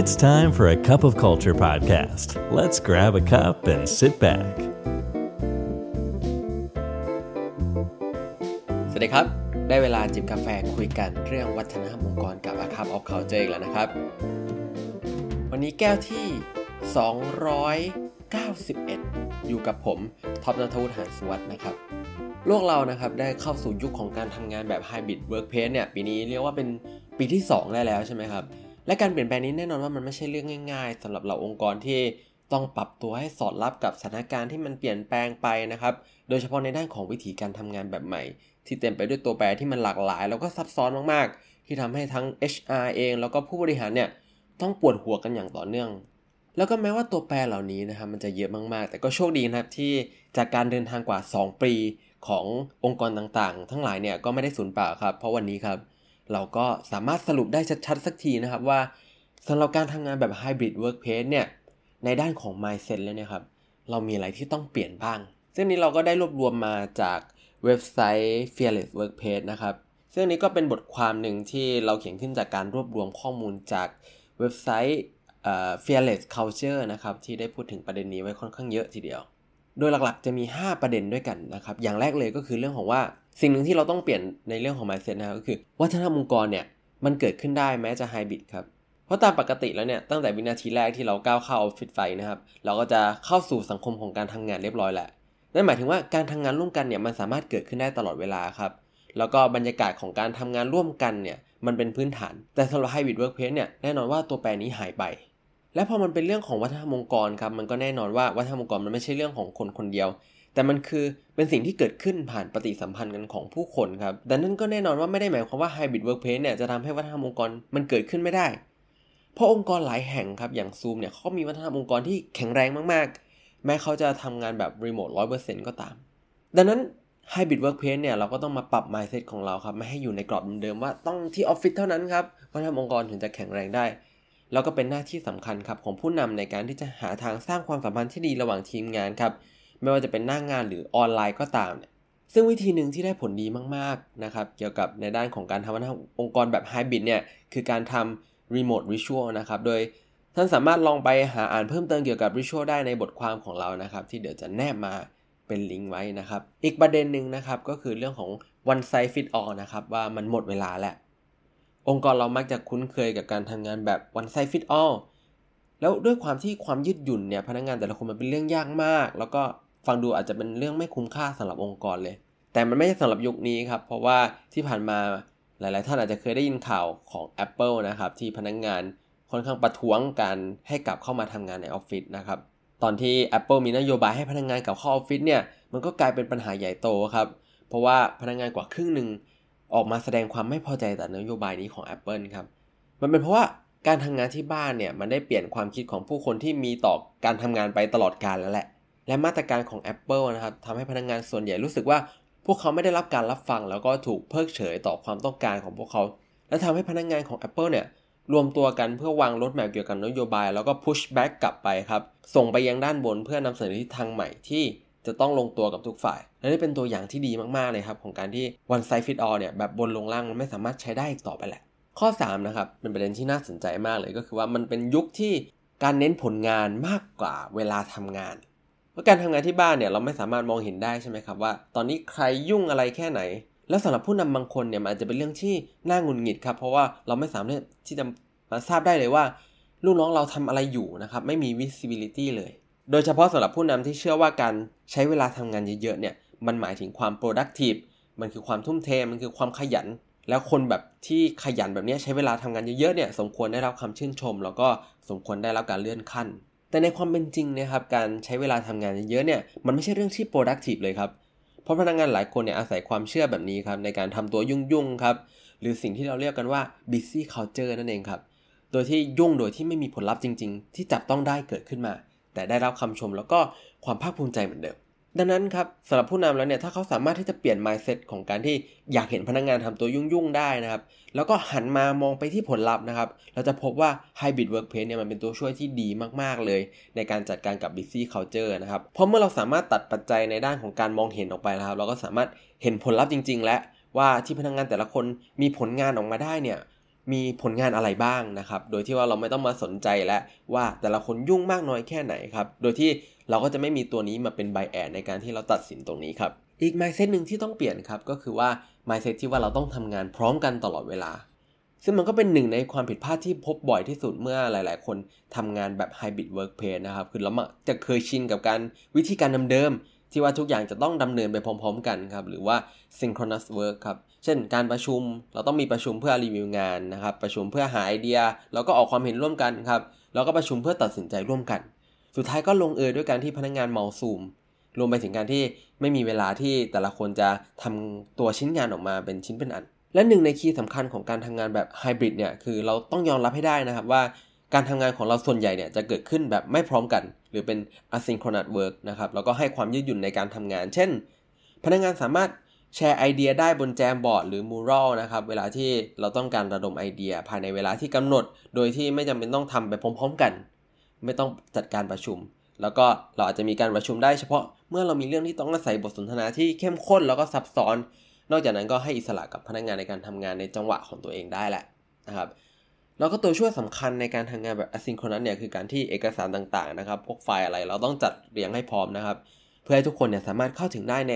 It's time for a cup of culture podcast. Let's grab a cup and sit back. สวัสดีครับ ได้เวลาจิบกาแฟคุยกันเรื่องวัฒนธรรมองค์กรกับ A Cup of Culture อีกแล้วนะครับ วันนี้แก้วที่ 291 อยู่กับผมท็อปนัทวุฒิหานสวัสดนะครับ โลกเรานะครับได้เข้าสู่ยุคของการทำงานแบบ Hybrid Workplace เนี่ย ปีนี้เรียกว่าเป็นปีที่ 2 ได้แล้วใช่ไหมครับ และการเปลี่ยนแปลงนี้แน่นอนว่ามันไม่ใช่เรื่องง่าย ๆสำหรับเราองค์กรที่ต้องปรับตัวให้สอดรับกับสถานการณ์ที่มันเปลี่ยนแปลงไปนะครับ โดยเฉพาะในด้านของวิธีการทำงานแบบใหม่ ที่เต็มไปด้วยตัวแปรที่มันหลากหลาย แล้วก็ซับซ้อนมากๆ ที่ทำให้ทั้ง HR เอง แล้วก็ผู้บริหารเนี่ยต้องปวดหัวกันอย่างต่อเนื่อง แล้วก็แม้ว่าตัวแปรเหล่านี้นะครับมันจะเยอะมากๆ แต่ก็โชคดีนะครับที่จากการเดินทางกว่า 2 ปีขององค์กรต่างๆ ทั้งหลายเนี่ยก็ไม่ได้สูญเปล่าครับ เพราะวันนี้ครับ เราก็สามารถสรุปได้ชัดๆ สักทีนะครับว่าสำหรับการทำงานแบบ Hybrid Workplace เนี่ยในด้านของ mindset แล้วเนี่ยครับเรามีอะไรที่ต้องเปลี่ยนบ้าง ซึ่งนี้เราก็ได้รวบรวมมาจากเว็บไซต์ Fearless Workplace นะครับ ซึ่งนี้ก็เป็นบทความหนึ่งที่เราเขียนขึ้นจากการรวบรวมข้อมูลจากเว็บไซต์ Fearless Culture นะครับที่ได้พูดถึงประเด็นนี้ไว้ค่อนข้างเยอะทีเดียว โดยหลักๆจะมี 5 ประเด็นด้วยกันนะครับ อย่างแรกเลยก็คือเรื่องของว่า สิ่งหนึ่งที่เราต้องเปลี่ยนในเรื่องของ mindset นะครับก็คือ วัฒนธรรมองค์กรเนี่ยมันเกิดขึ้นได้แม้จะไฮบริดครับ เพราะตามปกติแล้วเนี่ยตั้งแต่วินาทีแรกที่เราก้าวเข้าออฟฟิศไปนะครับ เราก็จะเข้าสู่สังคมของการทำงานเรียบร้อยแหละนั่นหมายถึงว่าการทำงานร่วมกันเนี่ยมันสามารถเกิดขึ้นได้ตลอดเวลาครับแล้วก็บรรยากาศของการทำงานร่วมกันเนี่ยมันเป็นพื้นฐาน แต่สำหรับ hybrid workplace เนี่ยแน่นอนว่าตัวแปรนี้หายไป และพอมันเป็นเรื่องของวัฒนธรรมองค์กรครับมันก็แน่นอนว่าวัฒนธรรมองค์กรมันไม่ใช่เรื่องของคนคนเดียว แต่มันคือเป็นสิ่งที่เกิดขึ้นผ่านปฏิสัมพันธ์กันของผู้คนครับดังนั้นก็แน่นอนว่าไม่ได้หมายความว่า hybrid workplace เนี่ยจะทำให้วัฒนธรรมองค์กรมันเกิดขึ้นไม่ได้ เพราะองค์กรหลายแห่งครับอย่างซูมเนี่ยเขามีวัฒนธรรมองค์กรที่แข็งแรงมากๆ แม้เขาจะทำงานแบบรีโมทร้อยเปอร์เซ็นต์ก็ตาม ดังนั้น hybrid workplace เนี่ยเราก็ต้องมาปรับ mindset ของเราครับไม่ให้อยู่ในกรอบเดิมๆว่าต้องที่ออฟฟิศเท่านั้นครับวัฒนธรรมองค์กรถึงจะแข็งแรงได้ แล้วก็เป็นหน้าที่สำคัญครับของผู้นำในการที่จะหาทางสร้างความสัมพันธ์ที่ดีระหว่างทีมงานครับ ไม่ว่าจะเป็นหน้างงานหรือออนไลน์ก็ตามเนี่ยซึ่งวิธีหนึ่งที่ได้ผลดีมากๆนะครับเกี่ยวกับในด้านของการทำวัฒนองค์กรแบบไฮบริดเนี่ยคือการทำรีโมทริชวลนะครับโดยท่านสามารถลองไปหาอ่านเพิ่มเติมเกี่ยวกับริชวลได้ในบทความของเรานะครับ ที่เดี๋ยวจะแนบมาเป็นลิงก์ไว้นะครับ อีกประเด็นหนึ่งนะครับก็คือเรื่องของ one size fit all นะครับว่ามันหมดเวลาแล้ว องค์กรเรามักจะคุ้นเคยกับการทำงานแบบ one size fit all แล้วด้วยความที่ความยืดหยุ่นเนี่ยพนักงานแต่ละคนมันเป็นเรื่องยากมาก แล้วก็ ฟังดูอาจจะเป็นเรื่องไม่คุ้มค่าสำหรับองค์กรเลย แต่มันไม่ใช่สำหรับยุคนี้ครับ เพราะว่าที่ผ่านมาหลาย ๆ ท่านอาจจะเคยได้ยินข่าวของ Apple นะครับ ที่พนักงานค่อนข้างประท้วงการให้กลับเข้ามาทำงานในออฟฟิศนะครับ ตอนที่ Apple มีนโยบายให้พนักงานกลับเข้าออฟฟิศเนี่ย มันก็กลายเป็นปัญหาใหญ่โตครับ เพราะว่าพนักงานกว่าครึ่งหนึ่งออกมาแสดงความไม่พอใจต่อนโยบายนี้ของ Apple ครับ มันเป็นเพราะว่าการทำงานที่บ้านเนี่ยมันได้เปลี่ยนความคิดของผู้คนที่มีต่อการทำงานไปตลอดกาลแล้วแหละ และมาตรการของ Apple นะครับทำให้พนักงานส่วนใหญ่รู้สึกว่า พวกเขาไม่ได้รับการรับฟัง แล้วก็ถูกเพิกเฉยต่อความต้องการของพวกเขา และทำให้พนักงานของ Apple เนี่ยรวมตัวกันเพื่อวางรถแมพเกี่ยวกับนโยบาย แล้วก็ push back กลับไปครับ ส่งไปยังด้านบนเพื่อนำเสนอทิศทางใหม่ที่จะต้องลงตัวกับทุกฝ่าย และนี่เป็นตัวอย่างที่ดีมากๆเลยครับ ของการที่ one size fit all เนี่ยแบบบนลงล่างมันไม่สามารถใช้ได้อีกต่อไปแหละ ข้อ 3 นะครับเป็นประเด็นที่น่าสนใจมากเลยก็คือว่ามันเป็นยุคที่การเน้นผลงานมากกว่าเวลาทำงาน เพราการทำงานที่บ้านเนี่ยเราไม่สามารถมองเห็นได้ใช่ไหมครับว่า ตอนนี้ใครยุ่งอะไรแค่ไหน แล้วสำหรับผู้นำบางคนเนี่ยมันอาจจะเป็นเรื่องที่น่างุดหงิดครับเพราะว่าเราไม่สามารถที่จะมาทราบได้เลยว่า ลูกน้องเราทำอะไรอยู่นะครับไม่มี visibility เลย โดยเฉพาะสำหรับผู้นำที่เชื่อว่าการใช้เวลาทำงานเยอะๆเนี่ยมันหมายถึงความ productive มันคือความทุ่มเทมันคือความขยัน แล้วคนแบบที่ขยันแบบนี้ใช้เวลาทำงานเยอะๆเนี่ยสมควรได้รับคำชื่นชม แล้วก็สมควรได้รับการเลื่อนขั้น แต่ในความเป็นจริงนะครับการใช้เวลาทำงานเยอะเนี่ยมันไม่ใช่เรื่องที่ productive เลยครับ เพราะพนักงานหลายคนเนี่ยอาศัยความเชื่อแบบนี้ครับในการทำตัวยุ่งๆครับหรือสิ่งที่เราเรียกกันว่า busy culture นั่นเองครับโดยที่ยุ่งโดยที่ไม่มีผลลัพธ์จริง ๆ ที่จับต้องได้เกิดขึ้นมา แต่ได้รับคำชมแล้วก็ความภาคภูมิใจเหมือนเดิม ดังนั้นครับสำหรับผู้นำแล้วเนี่ยถ้าเขาสามารถที่จะเปลี่ยน mindset ของการที่อยากเห็นพนักงานทำตัวยุ่งๆได้นะครับ แล้วก็หันมามองไปที่ผลลัพธ์นะครับ เราจะพบว่า hybrid workplace เนี่ยมันเป็นตัวช่วยที่ดีมากๆเลย ในการจัดการกับ busy culture นะครับ เพราะเมื่อเราสามารถตัดปัจจัยในด้านของการมองเห็นออกไปแล้วครับ เราก็สามารถเห็นผลลัพธ์จริง ๆ และว่าที่พนักงานแต่ละคนมีผลงานออกมาได้เนี่ยมีผลงานอะไรบ้างนะครับ โดยที่ว่าเราไม่ต้องมาสนใจแล้วว่าแต่ละคนยุ่งมากน้อยแค่ไหนครับ โดยที่ เราก็จะไม่มีตัวนี้มาเป็นไบแอดในการที่เราตัดสินตรงนี้ครับ อีก mindset หนึ่งที่ต้องเปลี่ยนครับ ก็คือว่า mindset ที่ว่าเราต้องทำงานพร้อมกันตลอดเวลา ซึ่งมันก็เป็นหนึ่งในความผิดพลาดที่พบบ่อยที่สุดเมื่อหลาย ๆ คนทำงานแบบ hybrid workplace นะครับ คือเราจะเคยชินกับการวิธีการเดิมๆที่ว่าทุกอย่างจะต้องดำเนินไปพร้อม ๆ กันครับ หรือว่า synchronous work ครับ เช่น การประชุม เราต้องมีประชุมเพื่อรีวิวงานนะครับ ประชุมเพื่อหาไอเดีย แล้วก็ออกความเห็นร่วมกันครับ แล้วก็ประชุมเพื่อตัดสินใจร่วมกัน สุดท้ายก็ลงเอยด้วยการที่พนักงานเมาซูม รวมไปถึงการที่ไม่มีเวลาที่แต่ละคนจะทำตัวชิ้นงานออกมาเป็นชิ้นเป็นอัน และหนึ่งในคีย์สำคัญของการทำงานแบบไฮบริดเนี่ยคือเราต้องยอมรับให้ได้นะครับว่าการทำงานของเราส่วนใหญ่เนี่ยจะเกิดขึ้นแบบไม่พร้อมกัน หรือเป็น asynchronous work นะครับแล้วก็ให้ความยืดหยุ่นในการทำงาน เช่น พนักงานสามารถแชร์ไอเดียได้บน Jamboard หรือ Mural นะครับเวลาที่เราต้องการระดมไอเดีย ภายในเวลาที่กำหนด โดยที่ไม่จำเป็นต้องทำไปพร้อม ๆ กัน ไม่ต้องจัดการประชุม แล้วก็เราอาจจะมีการประชุมได้เฉพาะเมื่อเรามีเรื่องที่ต้องอาศัยบทสนทนาที่เข้มข้นแล้วก็ซับซ้อน นอกจากนั้นก็ให้อิสระกับพนักงานในการทำงานในจังหวะของตัวเองได้แหละนะครับแล้วก็ตัวช่วยสำคัญในการทำงานแบบ asynchronous เนี่ยคือการที่เอกสารต่างๆนะครับพวกไฟล์อะไรเราต้องจัดเรียงให้พร้อมนะครับ เพื่อให้ทุกคนเนี่ยสามารถเข้าถึงได้ใน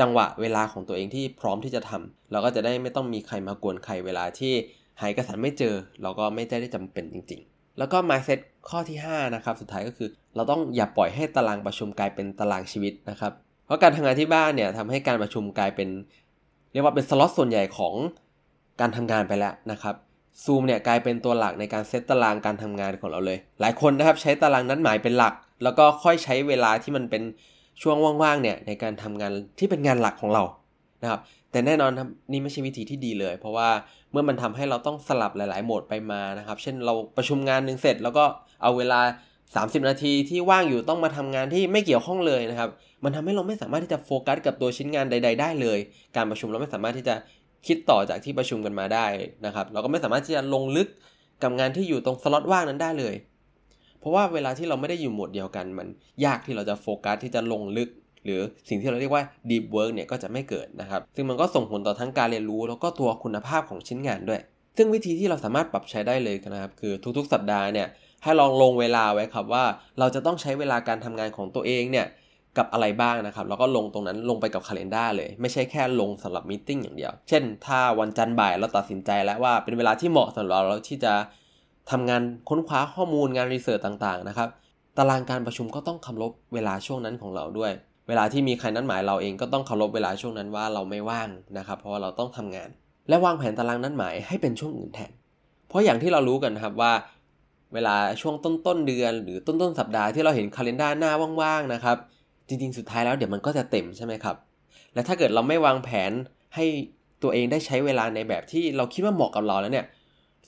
จังหวะเวลาของตัวเองที่พร้อมที่จะทำเราก็จะได้ไม่ต้องมีใครมากวนใครเวลาที่หายเอกสารไม่เจอ เราก็ไม่ได้จำเป็นจริงๆ แล้วก็ mindset ข้อที่5นะครับสุดท้ายก็คือ เราต้องอย่าปล่อยให้ตารางประชุมกลายเป็นตารางชีวิตนะครับ เพราะการทำงานที่บ้านเนี่ยทำให้การประชุมกลายเป็น เรียกว่าเป็นสล็อตส่วนใหญ่ของการทำงานไปแล้วนะครับซูมเนี่ยกลายเป็นตัวหลักในการเซตตารางการทำงานของเราเลย หลายคนนะครับใช้ตารางนัดหมายเป็นหลัก แล้วก็ค่อยใช้เวลาที่มันเป็นช่วงว่างๆเนี่ยในการทำงานที่เป็นงานหลักของเรา นะครับแต่แน่นอนครับนี่ไม่ใช่วิธีที่ดีเลย เพราะว่าเมื่อมันทำให้เราต้องสลับหลาย ๆ โหมดไปมานะครับ เช่นเราประชุมงานหนึ่งเสร็จ แล้วก็เอาเวลา 30 นาทีที่ว่างอยู่ต้องมาทำงานที่ไม่เกี่ยวข้องเลยนะครับ มันทำให้เราไม่สามารถที่จะโฟกัสกับตัวชิ้นงานใด ๆ ได้เลย การประชุมเราไม่สามารถที่จะคิดต่อจากที่ประชุมกันมาได้นะครับ เราก็ไม่สามารถที่จะลงลึกกับงานที่อยู่ตรงสล็อตว่างนั้นได้เลย เพราะว่าเวลาที่เราไม่ได้อยู่โหมดเดียวกัน มันยากที่เราจะโฟกัสที่จะลงลึก หรือสิ่งที่เราเรียกว่า deep work เนี่ยก็จะไม่เกิดนะครับ ซึ่งมันก็ส่งผลต่อทั้งการเรียนรู้ แล้วก็ตัวคุณภาพของชิ้นงานด้วย ซึ่งวิธีที่เราสามารถปรับใช้ได้เลยนะครับคือทุกๆ สัปดาห์เนี่ยให้ลองลงเวลาไว้ครับว่าเราจะต้องใช้เวลาการทำงานของตัวเองเนี่ยกับอะไรบ้างนะครับแล้วก็ลงตรงนั้นลงไปกับคาล endar เลย ไม่ใช่แค่ลงสำหรับมิ팅อย่างเดียว เช่น ถ้าวันจันทร์บ่ายเราตัดสินใจแล้วว่าเป็นเวลาที่เหมาะสำหรับเราที่จะทำงานค้นคว้าข้อมูลงานรีเสิร์ชต่างๆนะครับตารางการประชุมก็ต้องคารพเวลาช่วงนั้นของเราด้วย เวลาที่มีใครนัดหมายเราเองก็ต้องเคารพเวลาช่วงนั้นว่าเราไม่ว่างนะครับ เพราะว่าเราต้องทำงาน และวางแผนตารางนัดหมายให้เป็นช่วงอื่นแทน เพราะอย่างที่เรารู้กันครับว่า เวลาช่วงต้นต้นเดือนหรือต้นต้นสัปดาห์ที่เราเห็นคาล endar หน้าว่างๆนะครับ จริงๆ สุดท้ายแล้วเดี๋ยวมันก็จะเต็มใช่ไหมครับ และถ้าเกิดเราไม่วางแผนให้ตัวเองได้ใช้เวลาในแบบที่เราคิดว่าเหมาะกับเราแล้วเนี่ย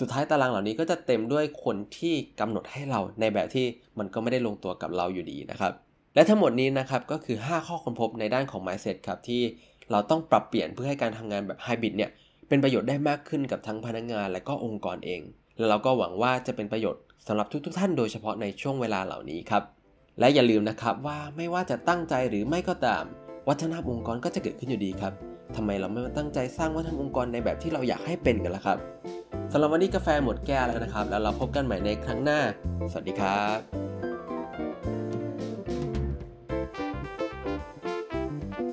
สุดท้ายตารางเหล่านี้ก็จะเต็มด้วยคนที่กำหนดให้เราในแบบที่มันก็ไม่ได้ลงตัวกับเราอยู่ดีนะครับ และทั้งหมดนี้นะครับก็คือ 5 ข้อค้นพบในด้านของ mindset ครับที่เราต้องปรับเปลี่ยนเพื่อให้การทำงานแบบไฮบริดเนี่ยเป็นประโยชน์ได้มากขึ้นกับทั้งพนักงานและก็องค์กรเอง และเราก็หวังว่าจะเป็นประโยชน์สำหรับทุกๆท่านโดยเฉพาะในช่วงเวลาเหล่านี้ครับและอย่าลืมนะครับว่าไม่ว่าจะตั้งใจหรือไม่ก็ตาม วัฒนธรรมองค์กรก็จะเกิดขึ้นอยู่ดีครับทำไมเราไม่มาตั้งใจสร้างวัฒนธรรมองค์กรในแบบที่เราอยากให้เป็นกันล่ะครับสำหรับวันนี้กาแฟหมดแก้วแล้วนะครับ แล้วเราพบกันใหม่ในครั้งหน้า สวัสดีครับ